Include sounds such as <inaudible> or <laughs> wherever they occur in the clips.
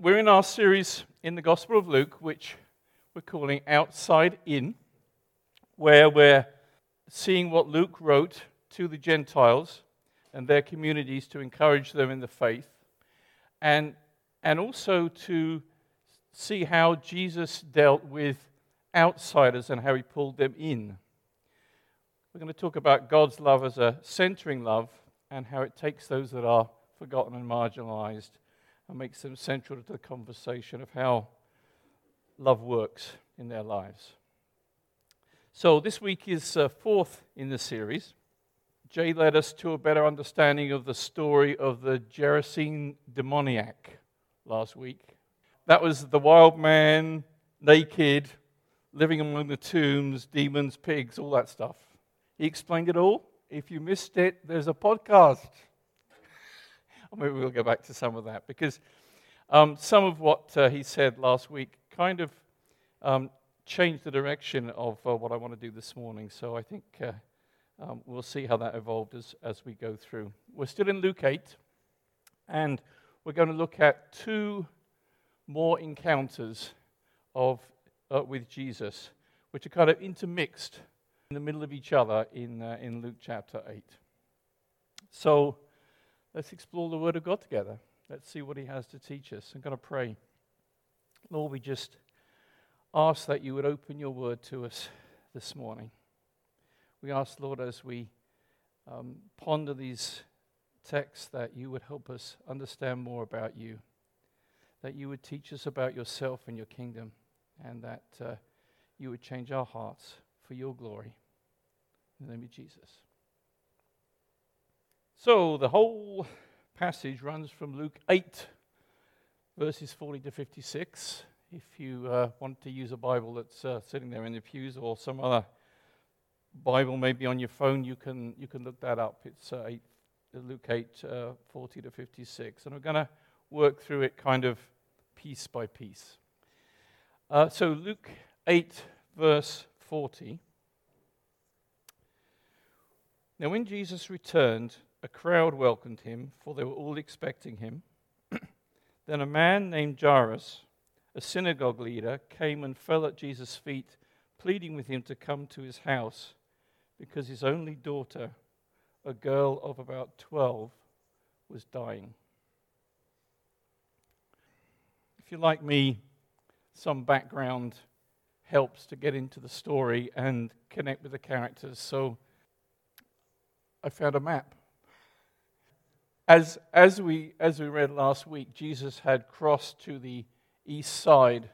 We're in our series in the Gospel of Luke, which we're calling Outside In, where we're seeing what Luke wrote to the Gentiles and their communities to encourage them in the faith, and, and also to see how Jesus dealt with outsiders and how he pulled them in. We're going to talk about God's love as a centering love and how it takes those that are forgotten and marginalized and makes them central to the conversation of how love works in their lives. So, this week is uh, fourth in the series. Jay led us to a better understanding of the story of the Gerasene demoniac last week. That was the wild man, naked, living among the tombs, demons, pigs, all that stuff. He explained it all. If you missed it, there's a podcast. <laughs> maybe we'll go back to some of that because um, some of what uh, he said last week kind of um, changed the direction of uh, what I want to do this morning. So I think uh, um, we'll see how that evolved as, as we go through. We're still in Luke 8, and we're going to look at two more encounters of, uh, with Jesus, which are kind of intermixed in the middle of each other in, uh, in Luke chapter 8. So let's explore the Word of God together. Let's see what He has to teach us. I'm going to pray. Lord, we just ask that you would open your Word to us this morning. We ask, Lord, as we um, ponder these texts, that you would help us understand more about you, that you would teach us about yourself and your kingdom, and that uh, you would change our hearts for your glory. In the name of Jesus. So, the whole passage runs from Luke 8, verses 40 to 56. If you uh, want to use a Bible that's uh, sitting there in the pews or some other Bible, maybe on your phone, you can, you can look that up. It's uh, eight, Luke 8, uh, 40 to 56. And we're going to work through it kind of piece by piece. Uh, so, Luke 8, verse 40. Now, when Jesus returned, a crowd welcomed him, for they were all expecting him. <clears throat> then a man named Jairus, a synagogue leader, came and fell at Jesus' feet, pleading with him to come to his house because his only daughter, a girl of about 12, was dying. If you're like me, some background helps to get into the story and connect with the characters. So I found a map. As, as, we, as we read last week, Jesus had crossed to the east side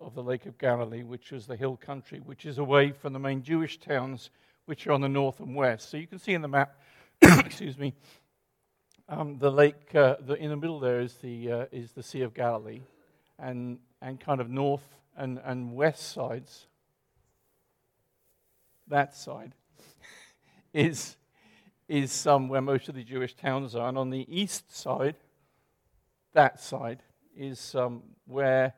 of the Lake of Galilee, which was the hill country, which is away from the main Jewish towns which are on the north and west. So you can see in the map, <coughs> excuse me, um, the lake uh, the, in the middle there is the, uh, is the Sea of Galilee, and, and kind of north and, and west sides, that side, <laughs> is, is um, where most of the Jewish towns are. And on the east side, that side, is um, where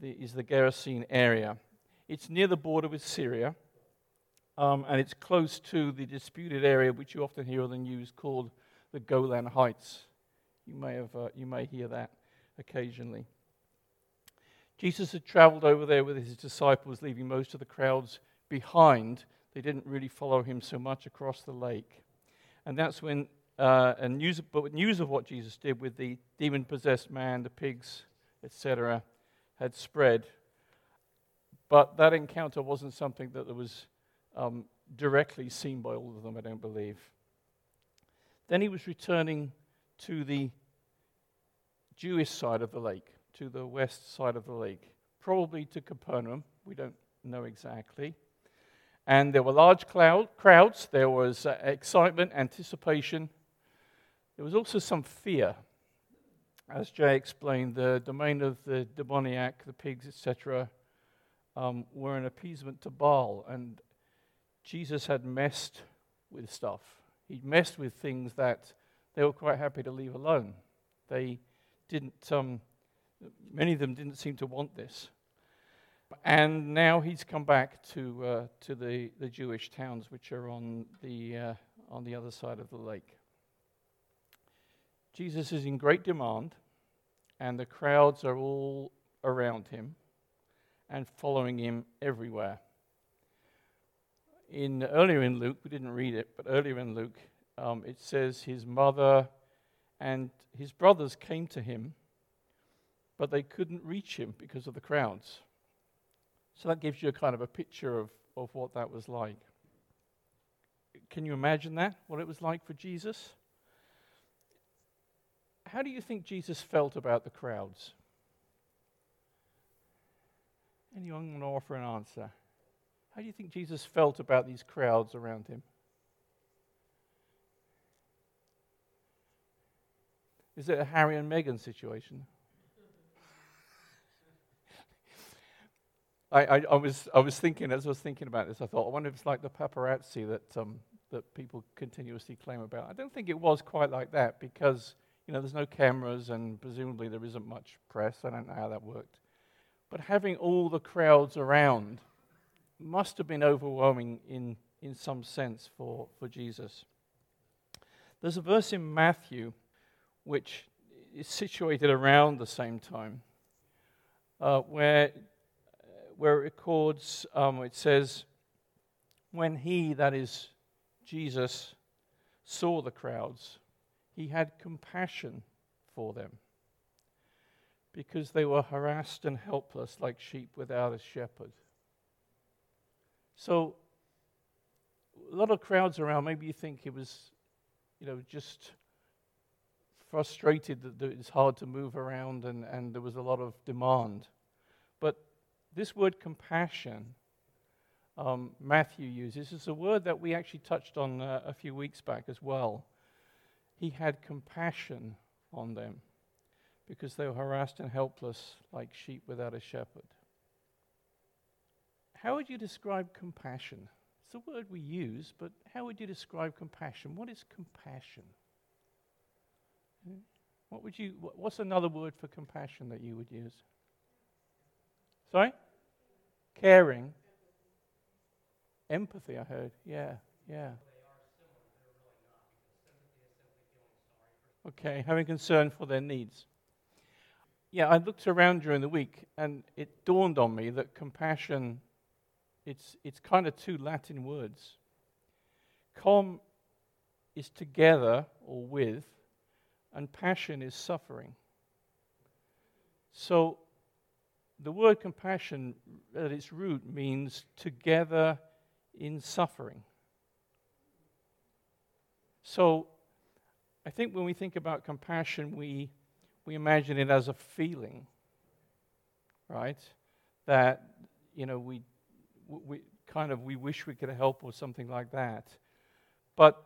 the, is the Gerasene area. It's near the border with Syria um, and it's close to the disputed area which you often hear on the news called the Golan Heights. You may, have, uh, you may hear that occasionally. Jesus had traveled over there with his disciples, leaving most of the crowds behind. They didn't really follow him so much across the lake. And that's when uh, and news, but news of what Jesus did with the demon possessed man, the pigs, etc., had spread. But that encounter wasn't something that was um, directly seen by all of them, I don't believe. Then he was returning to the Jewish side of the lake, to the west side of the lake, probably to Capernaum. We don't know exactly. And there were large cloud, crowds, there was uh, excitement, anticipation. There was also some fear. As Jay explained, the domain of the demoniac, the pigs, etc., um, were an appeasement to Baal. And Jesus had messed with stuff. He'd messed with things that they were quite happy to leave alone. They didn't, um, many of them didn't seem to want this. And now he's come back to, uh, to the, the Jewish towns which are on the, uh, on the other side of the lake. Jesus is in great demand, and the crowds are all around him and following him everywhere. In earlier in Luke, we didn't read it, but earlier in Luke, um, it says his mother and his brothers came to him, but they couldn't reach him because of the crowds. So that gives you a kind of a picture of, of what that was like. Can you imagine that? What it was like for Jesus? How do you think Jesus felt about the crowds? Anyone want to offer an answer? How do you think Jesus felt about these crowds around him? Is it a Harry and Meghan situation? I, I, I, was, I was thinking, as I was thinking about this, I thought, I wonder if it's like the paparazzi that, um, that people continuously claim about. I don't think it was quite like that because, you know, there's no cameras and presumably there isn't much press. I don't know how that worked. But having all the crowds around must have been overwhelming in, in some sense for, for Jesus. There's a verse in Matthew which is situated around the same time, uh, where, where it records, um, it says, When he, that is Jesus, saw the crowds, he had compassion for them because they were harassed and helpless like sheep without a shepherd. So, a lot of crowds around, maybe you think it was, you know, just frustrated that it's hard to move around and, and there was a lot of demand. But this word compassion, um, Matthew uses, is a word that we actually touched on uh, a few weeks back as well. He had compassion on them because they were harassed and helpless like sheep without a shepherd. How would you describe compassion? It's a word we use, but how would you describe compassion? What is compassion? What would you, what's another word for compassion that you would use? Sorry? Caring. Empathy, I heard. Yeah, yeah. Okay, having concern for their needs. Yeah, I looked around during the week and it dawned on me that compassion, it's, it's kind of two Latin words. Com is together or with, and passion is suffering. So the word compassion at its root means together in suffering. So I think when we think about compassion, we, we imagine it as a feeling, right? That, you know, we, we kind of, we wish we could help or something like that. But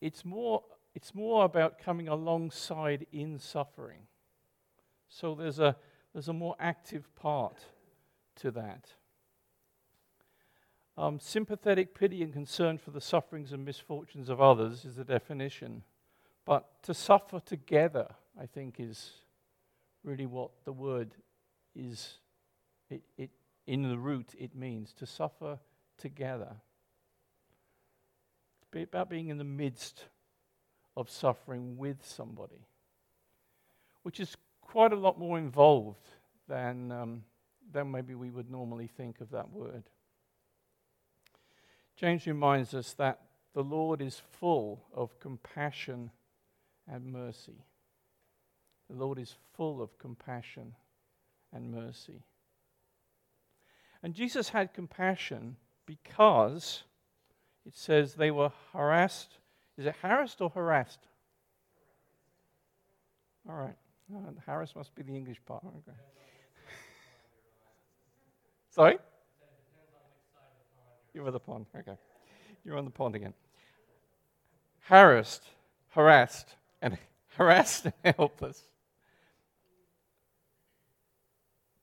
it's more it's more about coming alongside in suffering. So there's a, there's a more active part to that. Um, sympathetic pity and concern for the sufferings and misfortunes of others is the definition. But to suffer together, I think, is really what the word is. It, it, in the root, it means to suffer together. It's about being in the midst of suffering with somebody, which is quite a lot more involved than, um, than maybe we would normally think of that word. James reminds us that the Lord is full of compassion and mercy. The Lord is full of compassion and mercy. And Jesus had compassion because it says they were harassed is it harassed or harassed? All right. Oh, Harris must be the English part. Okay. <laughs> Sorry? You're on the pond. Okay. You're on the pond again. Harassed, harassed, and <laughs> harassed and helpless.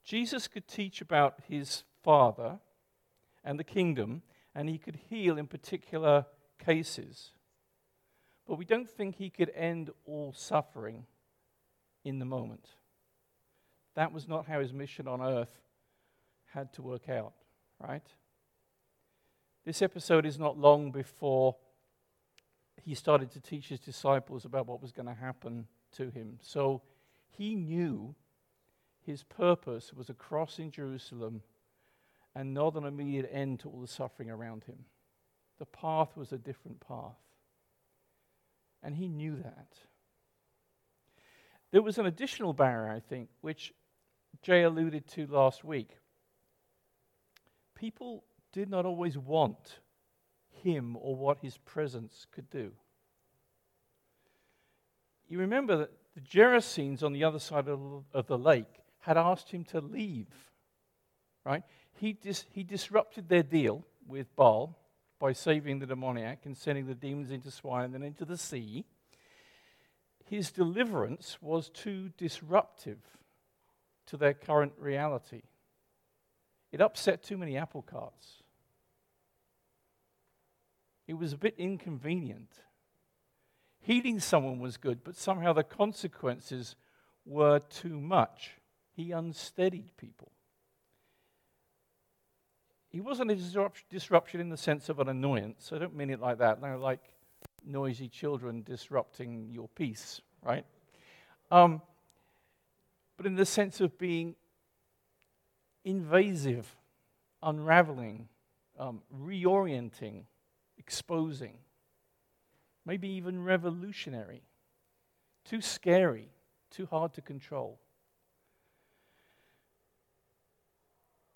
Jesus could teach about his Father and the kingdom, and he could heal in particular cases. But we don't think he could end all suffering in the moment. That was not how his mission on earth had to work out, right? This episode is not long before he started to teach his disciples about what was going to happen to him. So He knew his purpose was a cross in Jerusalem and not an immediate end to all the suffering around him. The path was a different path. And he knew that. There was an additional barrier, I think, which Jay alluded to last week. People did not always want him or what his presence could do. You remember that the Gerasenes on the other side of, the lake had asked him to leave, right? He, dis, he disrupted their deal with Baal by saving the demoniac and sending the demons into swine and then into the sea. His deliverance was too disruptive to their current reality. It upset too many apple carts. It was a bit inconvenient. Healing someone was good, but somehow the consequences were too much. He unsteadied people. He wasn't a disruption in the sense of an annoyance. I don't mean it like that. No, like noisy children disrupting your peace, right? Um, but in the sense of being invasive, unraveling, um, reorienting, exposing, maybe even revolutionary, too scary, too hard to control.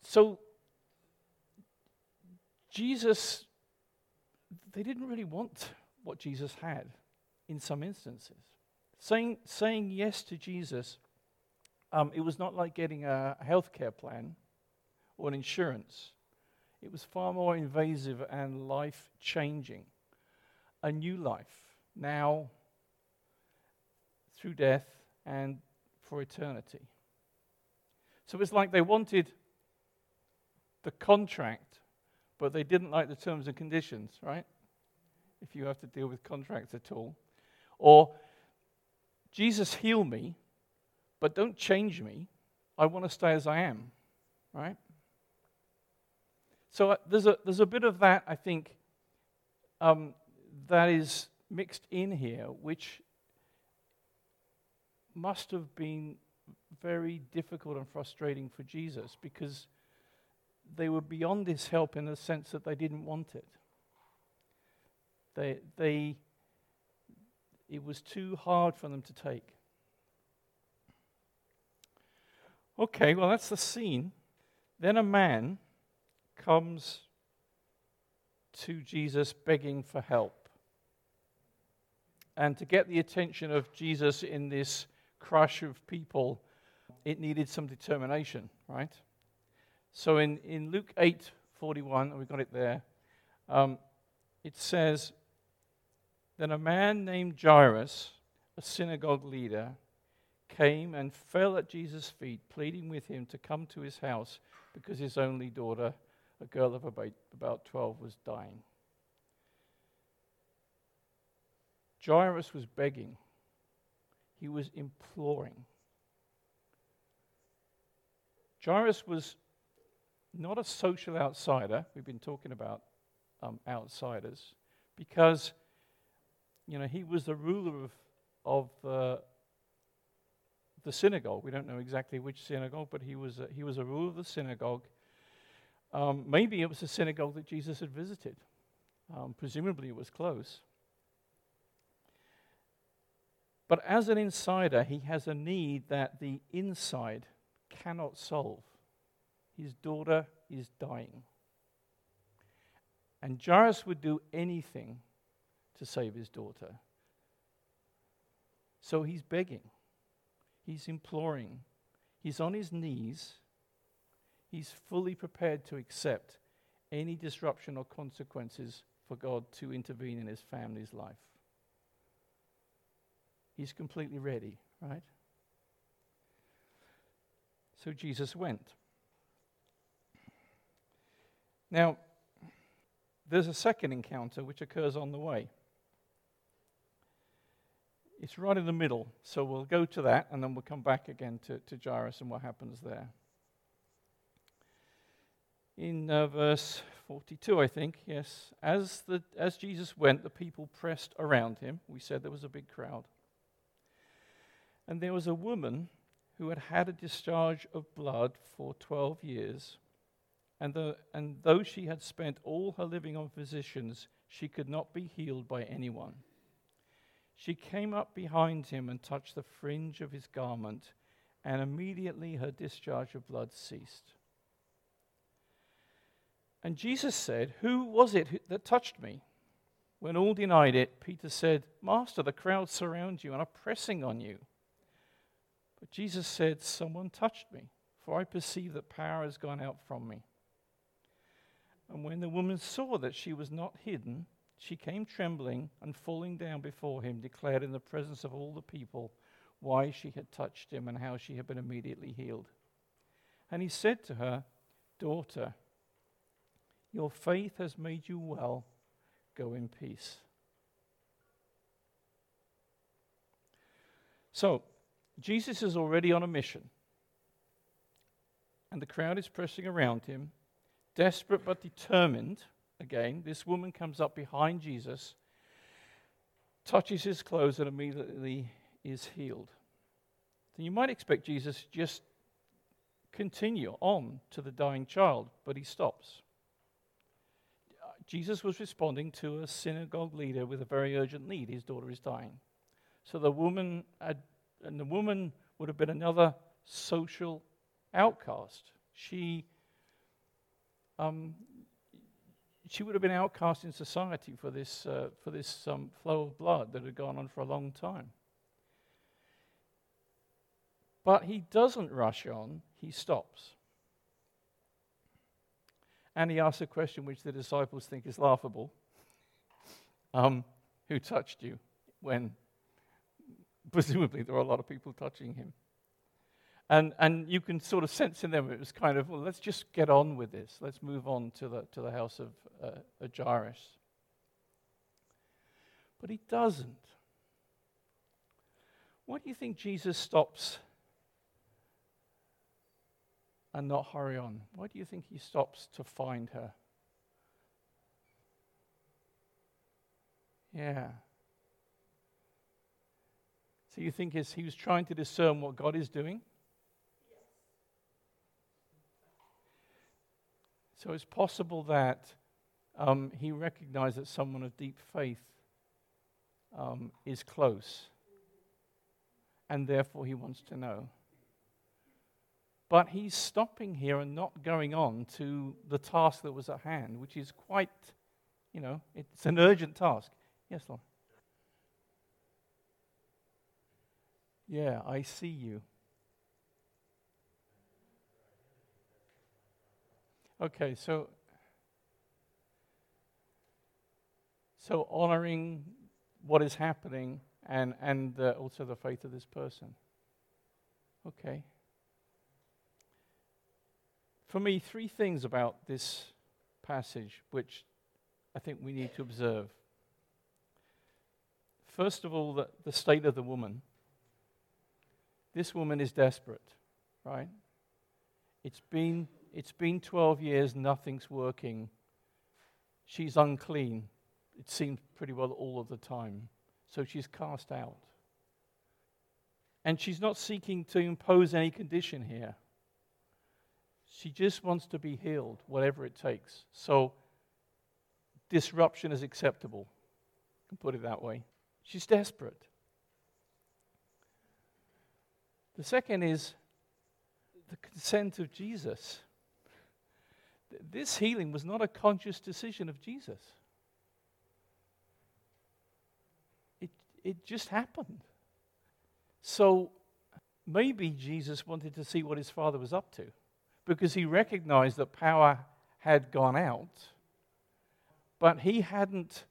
So, Jesus, they didn't really want what Jesus had in some instances. Saying, saying yes to Jesus, um, it was not like getting a health care plan or an insurance. It was far more invasive and life changing. A new life, now, through death, and for eternity. So it's like they wanted the contract, but they didn't like the terms and conditions, right? If you have to deal with contracts at all. Or, Jesus, heal me, but don't change me. I want to stay as I am, right? So uh, there's, a, there's a bit of that, I think, um, that is mixed in here, which must have been very difficult and frustrating for Jesus because they were beyond his help in the sense that they didn't want it. They, they, it was too hard for them to take. Okay, well, that's the scene. Then a man comes to Jesus begging for help. And to get the attention of Jesus in this crush of people, it needed some determination, right? So in, in Luke 8 41, we've got it there, um, it says, Then a man named Jairus, a synagogue leader, came and fell at Jesus' feet, pleading with him to come to his house because his only daughter, a girl of about, about 12, was dying. Jairus was begging, he was imploring. Jairus was not a social outsider. We've been talking about um, outsiders because, you know, he was the ruler of, of uh, the synagogue. We don't know exactly which synagogue, but he was a, he was a ruler of the synagogue. Um, maybe it was a synagogue that Jesus had visited. Um, presumably, it was close. But as an insider, he has a need that the inside cannot solve. His daughter is dying. And Jairus would do anything to save his daughter. So he's begging, he's imploring, he's on his knees, he's fully prepared to accept any disruption or consequences for God to intervene in his family's life. He's completely ready, right? So Jesus went. Now, there's a second encounter which occurs on the way. It's right in the middle, so we'll go to that and then we'll come back again to, to Jairus and what happens there. In uh, verse 42, I think, yes, as, the, as Jesus went, the people pressed around him. We said there was a big crowd. And there was a woman who had had a discharge of blood for 12 years. And, the, and though she had spent all her living on physicians, she could not be healed by anyone. She came up behind him and touched the fringe of his garment, and immediately her discharge of blood ceased. And Jesus said, Who was it that touched me? When all denied it, Peter said, Master, the crowd surround you and are pressing on you. But Jesus said, Someone touched me, for I perceive that power has gone out from me. And when the woman saw that she was not hidden, she came trembling and falling down before him, declared in the presence of all the people why she had touched him and how she had been immediately healed. And he said to her, Daughter, your faith has made you well. Go in peace. So, Jesus is already on a mission. And the crowd is pressing around him, desperate but determined. Again, this woman comes up behind Jesus, touches his clothes, and immediately is healed. Then you might expect Jesus to just continue on to the dying child, but he stops. Jesus was responding to a synagogue leader with a very urgent need. His daughter is dying. So the woman had and the woman would have been another social outcast. She, um, she would have been outcast in society for this, uh, for this um, flow of blood that had gone on for a long time. But he doesn't rush on, he stops. And he asks a question which the disciples think is laughable <laughs> um, Who touched you when <laughs> presumably there were a lot of people touching him. And, and you can sort of sense in them it was kind of, well, let's just get on with this. Let's move on to the, to the house of uh, Jairus. But he doesn't. Why do you think Jesus stops and not hurry on? Why do you think he stops to find her? Yeah. So you think he was trying to discern what God is doing? So it's possible that um, he recognized that someone of deep faith um, is close, and therefore he wants to know. But he's stopping here and not going on to the task that was at hand, which is quite, you know, it's an urgent task. Yes, Lord. Yeah, I see you. Okay, so so honoring what is happening and and uh, also the faith of this person. Okay. For me, three things about this passage which I think we need to observe. First of all, the, the state of the woman. This woman is desperate, right? It's been, it's been 12 years, nothing's working. She's unclean. It seems pretty well all of the time. So she's cast out. And she's not seeking to impose any condition here. She just wants to be healed, whatever it takes. So disruption is acceptable. I can put it that way. She's desperate. The second is the consent of Jesus. This healing was not a conscious decision of Jesus. It, it just happened. So maybe Jesus wanted to see what his father was up to because he recognized that power had gone out, but he hadn't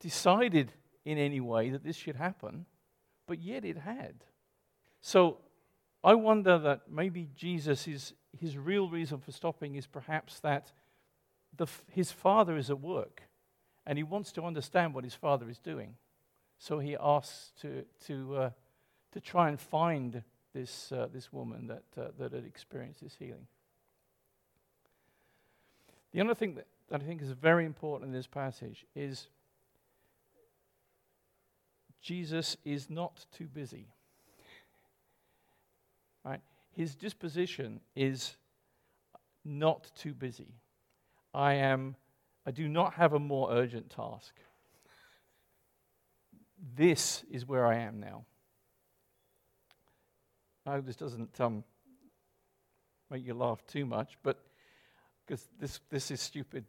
decided in any way that this should happen, but yet it had. So I wonder that maybe Jesus is his real reason for stopping is perhaps that the, his father is at work and he wants to understand what his father is doing. So he asks to, to, uh, to try and find this, uh, this woman that, uh, that had experienced this healing. The other thing that, that I think is very important in this passage is Jesus is not too busy. His disposition is not too busy. I am I do not have a more urgent task. This is where I am now. I hope this doesn't um, make you laugh too much, but because this, this is stupid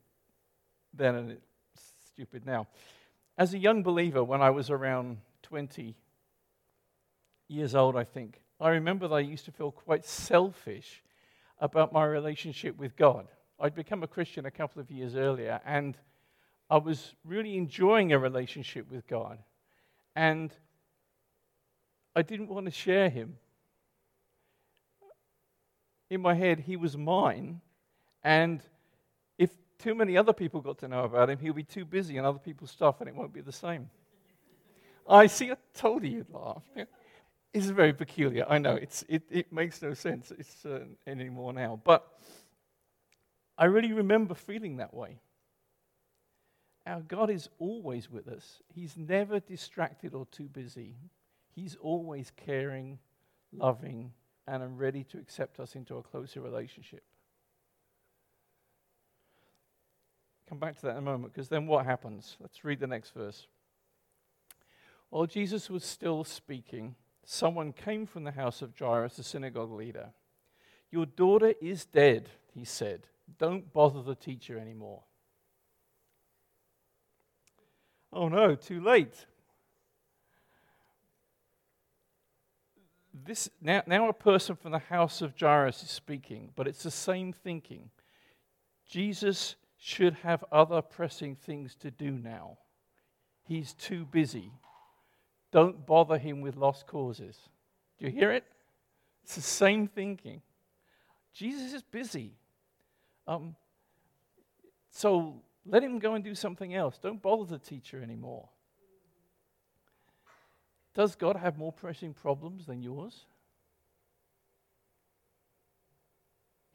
then and it's stupid now. As a young believer, when I was around 20 years old, I think, I remember that I used to feel quite selfish about my relationship with God. I'd become a Christian a couple of years earlier, and I was really enjoying a relationship with God. And I didn't want to share him. In my head, he was mine, and if too many other people got to know about him, he'll be too busy on other people's stuff, and it won't be the same. I see, I told you you'd laugh. It's very peculiar. I know, it's, it, it makes no sense it's, uh, anymore now. But I really remember feeling that way. Our God is always with us, He's never distracted or too busy. He's always caring, loving, and ready to accept us into a closer relationship. Come back to that in a moment, because then what happens? Let's read the next verse. While Jesus was still speaking, someone came from the house of Jairus, the synagogue leader. Your daughter is dead, he said. Don't bother the teacher anymore. Oh no, too late. This, now, now a person from the house of Jairus is speaking, but it's the same thinking. Jesus should have other pressing things to do now. He's too busy. Don't bother him with lost causes. Do you hear it? It's the same thinking. Jesus is busy. Um, so let him go and do something else. Don't bother the teacher anymore. Does God have more pressing problems than yours?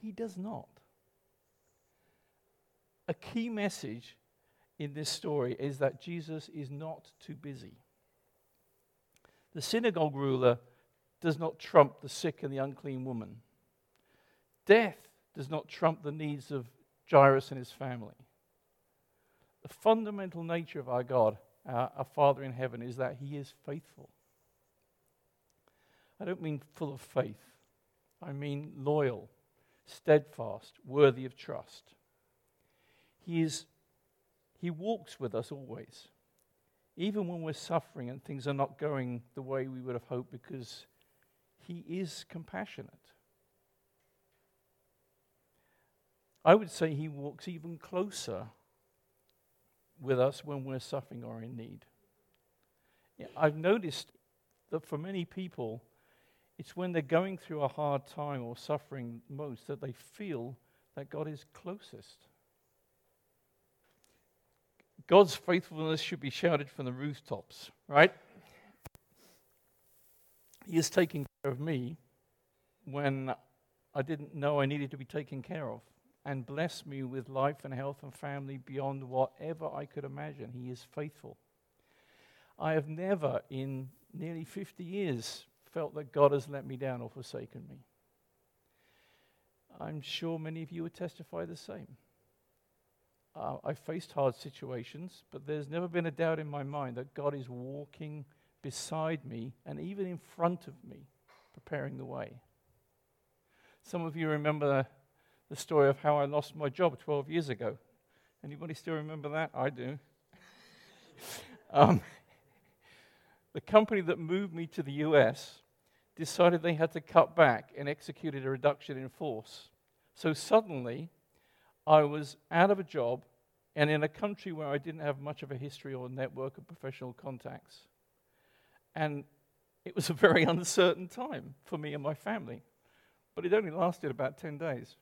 He does not. A key message in this story is that Jesus is not too busy. The synagogue ruler does not trump the sick and the unclean woman. Death does not trump the needs of Jairus and his family. The fundamental nature of our God, our, our Father in heaven, is that He is faithful. I don't mean full of faith, I mean loyal, steadfast, worthy of trust. He, is, he walks with us always, even when we're suffering and things are not going the way we would have hoped, because He is compassionate. I would say he walks even closer with us when we're suffering or in need. I've noticed that for many people, it's when they're going through a hard time or suffering most that they feel that God is closest. God's faithfulness should be shouted from the rooftops, right? He is taking care of me when I didn't know I needed to be taken care of and bless me with life and health and family beyond whatever I could imagine. He is faithful. I have never, in nearly 50 years, felt that God has let me down or forsaken me. I'm sure many of you would testify the same. Uh, I faced hard situations, but there's never been a doubt in my mind that God is walking beside me and even in front of me, preparing the way. Some of you remember the story of how I lost my job 12 years ago. Anybody still remember that? I do. <laughs> um, the company that moved me to the US decided they had to cut back and executed a reduction in force. So suddenly, I was out of a job and in a country where I didn't have much of a history or network of professional contacts. And it was a very <laughs> uncertain time for me and my family. But it only lasted about 10 days.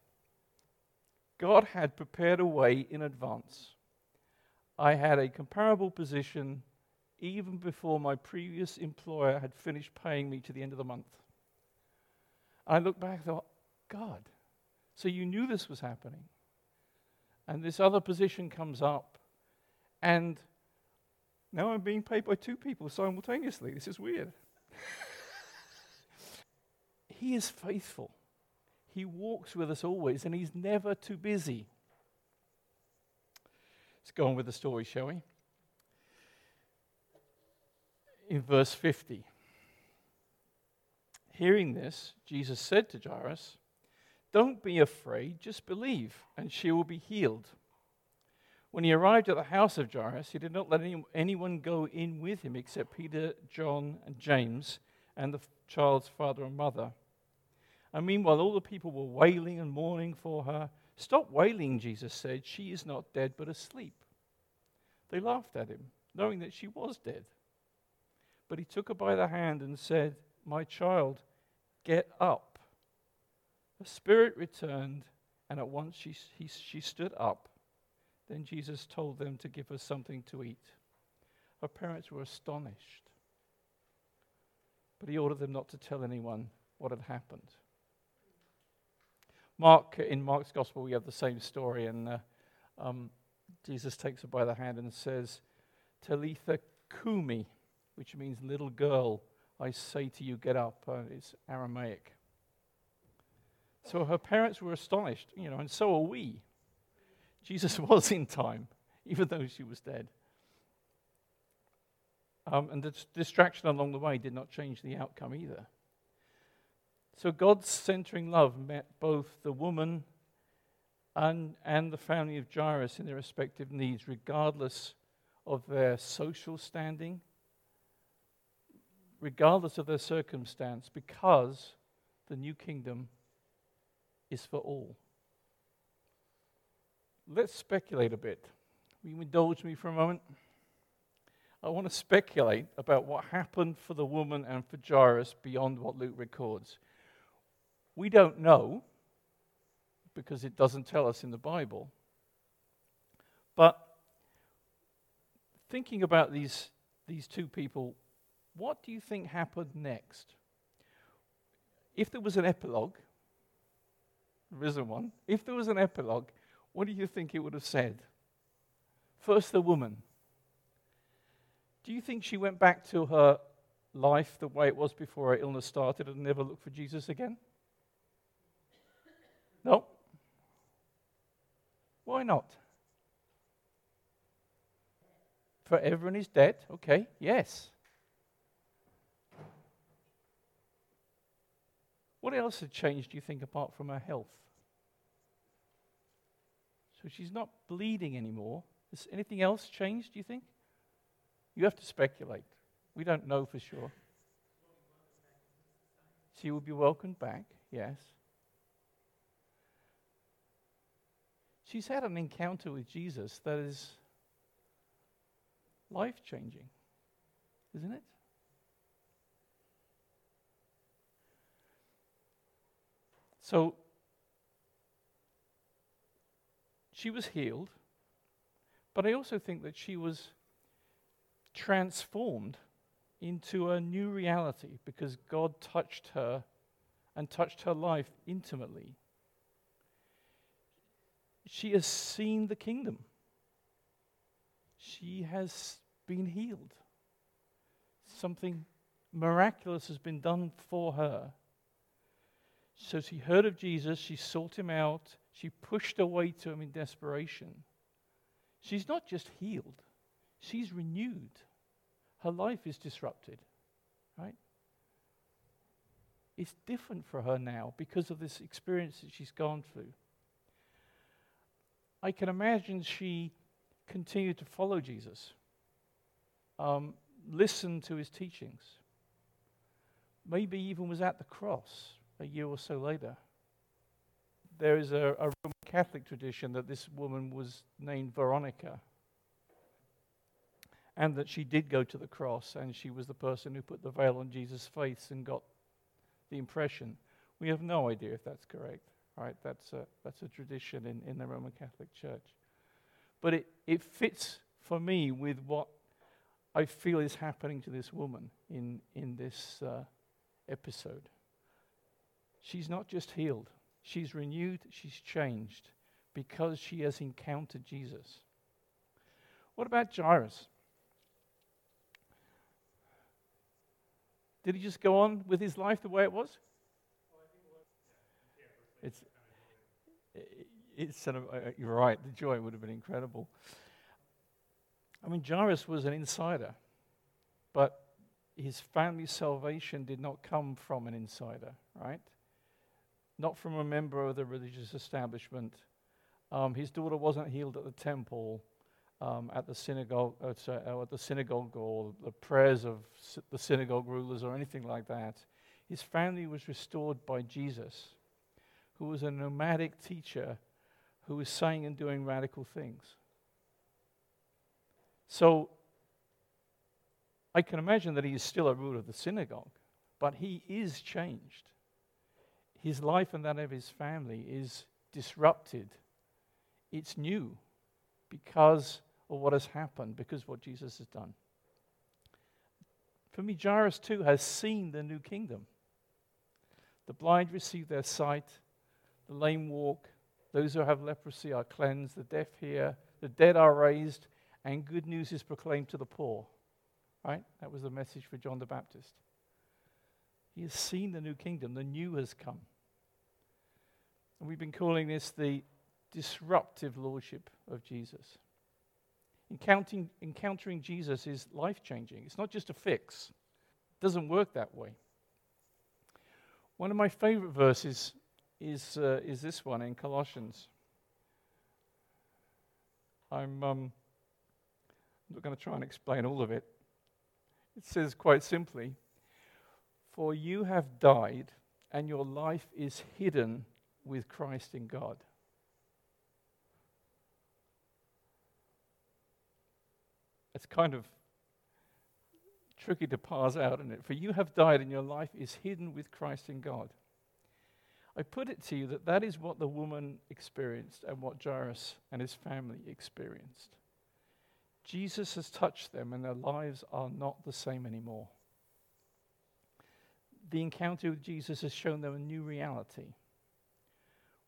God had prepared a way in advance. I had a comparable position even before my previous employer had finished paying me to the end of the month. I looked back and thought, God, so you knew this was happening. And this other position comes up, and now I'm being paid by two people simultaneously. This is weird. <laughs> he is faithful. He walks with us always, and He's never too busy. Let's go on with the story, shall we? In verse 50. Hearing this, Jesus said to Jairus, Don't be afraid, just believe, and she will be healed. When he arrived at the house of Jairus, he did not let any, anyone go in with him except Peter, John, and James, and the child's father and mother. And meanwhile, all the people were wailing and mourning for her. Stop wailing, Jesus said. She is not dead, but asleep. They laughed at him, knowing that she was dead. But he took her by the hand and said, My child, get up. The spirit returned, and at once she, he, she stood up. Then Jesus told them to give her something to eat. Her parents were astonished, but he ordered them not to tell anyone what had happened. Mark, in Mark's gospel, we have the same story, and uh, um, Jesus takes her by the hand and says, Talitha kumi, which means little girl, I say to you, get up. Uh, it's Aramaic. So her parents were astonished, you know, and so are we. Jesus <laughs> was in time, even though she was dead. Um, and the distraction along the way did not change the outcome either. So God's centering love met both the woman and, and the family of Jairus in their respective needs, regardless of their social standing, regardless of their circumstance, because the new kingdom is for all let's speculate a bit. Will you indulge me for a moment? I want to speculate about what happened for the woman and for Jairus beyond what Luke records. We don't know because it doesn't tell us in the Bible. But thinking about these, these two people, what do you think happened next? If there was an epilogue, isn't one. If there was an epilogue, what do you think it would have said? First, the woman. Do you think she went back to her life the way it was before her illness started and never looked for Jesus again? No. Why not? Forever and is dead? Okay, yes. What else had changed, do you think, apart from her health? So she's not bleeding anymore. Has anything else changed, do you think? You have to speculate. We don't know for sure. She will be welcomed back, yes. She's had an encounter with Jesus that is life changing, isn't it? So she was healed, but I also think that she was transformed into a new reality because God touched her and touched her life intimately. She has seen the kingdom. She has been healed. Something miraculous has been done for her. So she heard of Jesus, she sought him out, she pushed her way to him in desperation. She's not just healed, she's renewed. Her life is disrupted, right? It's different for her now because of this experience that she's gone through. I can imagine she continued to follow Jesus, um, listen to his teachings, maybe even was at the cross a year or so later there is a, a Roman Catholic tradition that this woman was named Veronica. And that she did go to the cross and she was the person who put the veil on Jesus' face and got the impression. We have no idea if that's correct, right? That's a, that's a tradition in, in the Roman Catholic Church. But it, it fits for me with what I feel is happening to this woman in, in this uh, episode. She's not just healed, She's renewed, she's changed because she has encountered Jesus. What about Jairus? Did he just go on with his life the way it was? It's, it's sort of, uh, you're right, the joy would have been incredible. I mean, Jairus was an insider, but his family's salvation did not come from an insider, right? Not from a member of the religious establishment. Um, his daughter wasn't healed at the temple, um, at the synagogue, uh, sorry, uh, at the synagogue, or the prayers of the synagogue rulers, or anything like that. His family was restored by Jesus, who was a nomadic teacher who was saying and doing radical things. So I can imagine that he is still a ruler of the synagogue, but he is changed. His life and that of his family is disrupted. It's new because of what has happened, because of what Jesus has done. For me, Jairus too has seen the new kingdom. The blind receive their sight, the lame walk, those who have leprosy are cleansed, the deaf hear, the dead are raised, and good news is proclaimed to the poor. Right? That was the message for John the Baptist. He has seen the new kingdom, the new has come. We've been calling this the disruptive lordship of Jesus. Encountering, encountering Jesus is life changing. It's not just a fix, it doesn't work that way. One of my favorite verses is, uh, is this one in Colossians. I'm um, not going to try and explain all of it. It says quite simply, For you have died, and your life is hidden with Christ in God. It's kind of tricky to parse out, isn't it? For you have died, and your life is hidden with Christ in God. I put it to you that that is what the woman experienced and what Jairus and his family experienced. Jesus has touched them, and their lives are not the same anymore. The encounter with Jesus has shown them a new reality.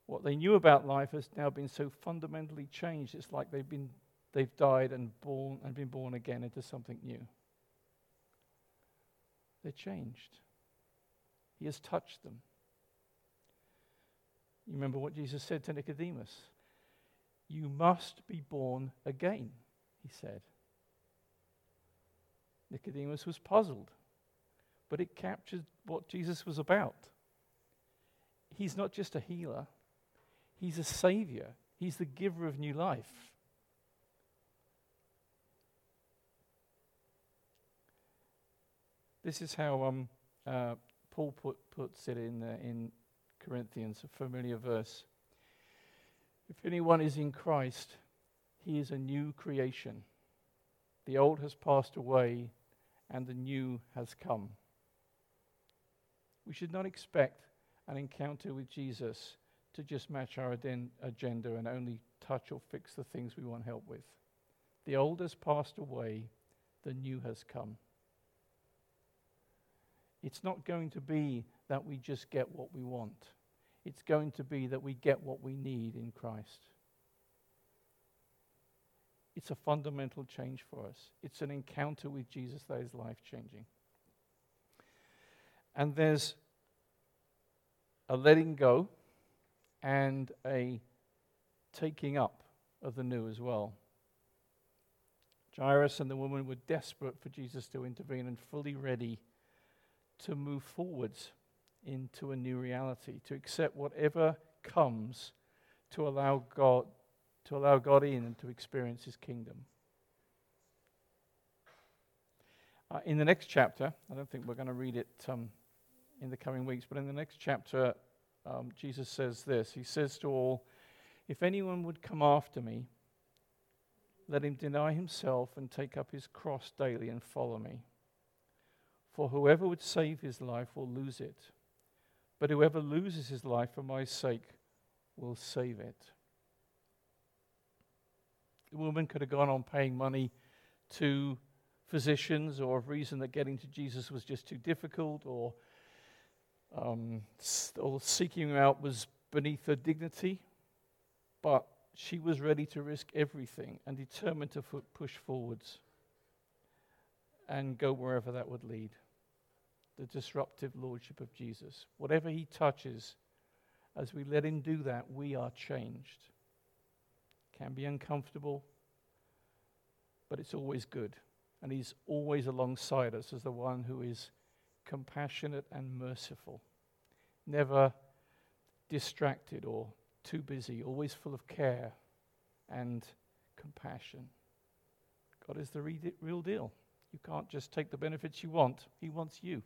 What they knew about life has now been so fundamentally changed, it's like they've, been, they've died and, born, and been born again into something new. They're changed. He has touched them. You remember what Jesus said to Nicodemus? You must be born again he said. Nicodemus was puzzled, but it captured what Jesus was about. He's not just a healer, he's a savior, he's the giver of new life. This is how um, uh, Paul put, puts it in, uh, in Corinthians, a familiar verse. If anyone is in Christ, he is a new creation. The old has passed away and the new has come. We should not expect an encounter with Jesus to just match our agenda and only touch or fix the things we want help with. The old has passed away, the new has come. It's not going to be that we just get what we want. It's going to be that we get what we need in Christ. It's a fundamental change for us. It's an encounter with Jesus that is life changing. And there's a letting go and a taking up of the new as well. Jairus and the woman were desperate for Jesus to intervene and fully ready to move forwards into a new reality, to accept whatever comes to allow God to allow God in and to experience his kingdom. Uh, in the next chapter, I don't think we're going to read it um, in the coming weeks, but in the next chapter, um, Jesus says this He says to all, If anyone would come after me, let him deny himself and take up his cross daily and follow me. For whoever would save his life will lose it, but whoever loses his life for my sake will save it. The woman could have gone on paying money to physicians or a reason that getting to Jesus was just too difficult or, um, or seeking him out was beneath her dignity. But she was ready to risk everything and determined to f- push forwards and go wherever that would lead. The disruptive lordship of Jesus. Whatever he touches as we let Him do that, we are changed. Can be uncomfortable, but it's always good. And He's always alongside us as the one who is compassionate and merciful, never distracted or too busy, always full of care and compassion. God is the re- real deal. You can't just take the benefits you want, He wants you.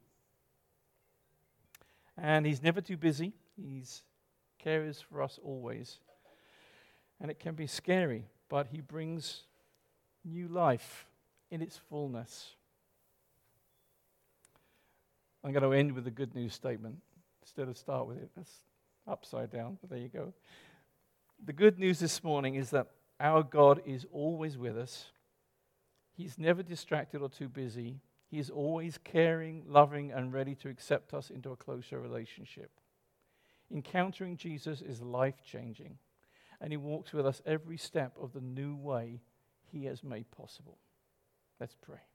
And He's never too busy, He's cares for us always. And it can be scary, but He brings new life in its fullness. I'm going to end with a good news statement instead of start with it. That's upside down, but there you go. The good news this morning is that our God is always with us. He's never distracted or too busy. He is always caring, loving, and ready to accept us into a closer relationship. Encountering Jesus is life changing, and He walks with us every step of the new way He has made possible. Let's pray.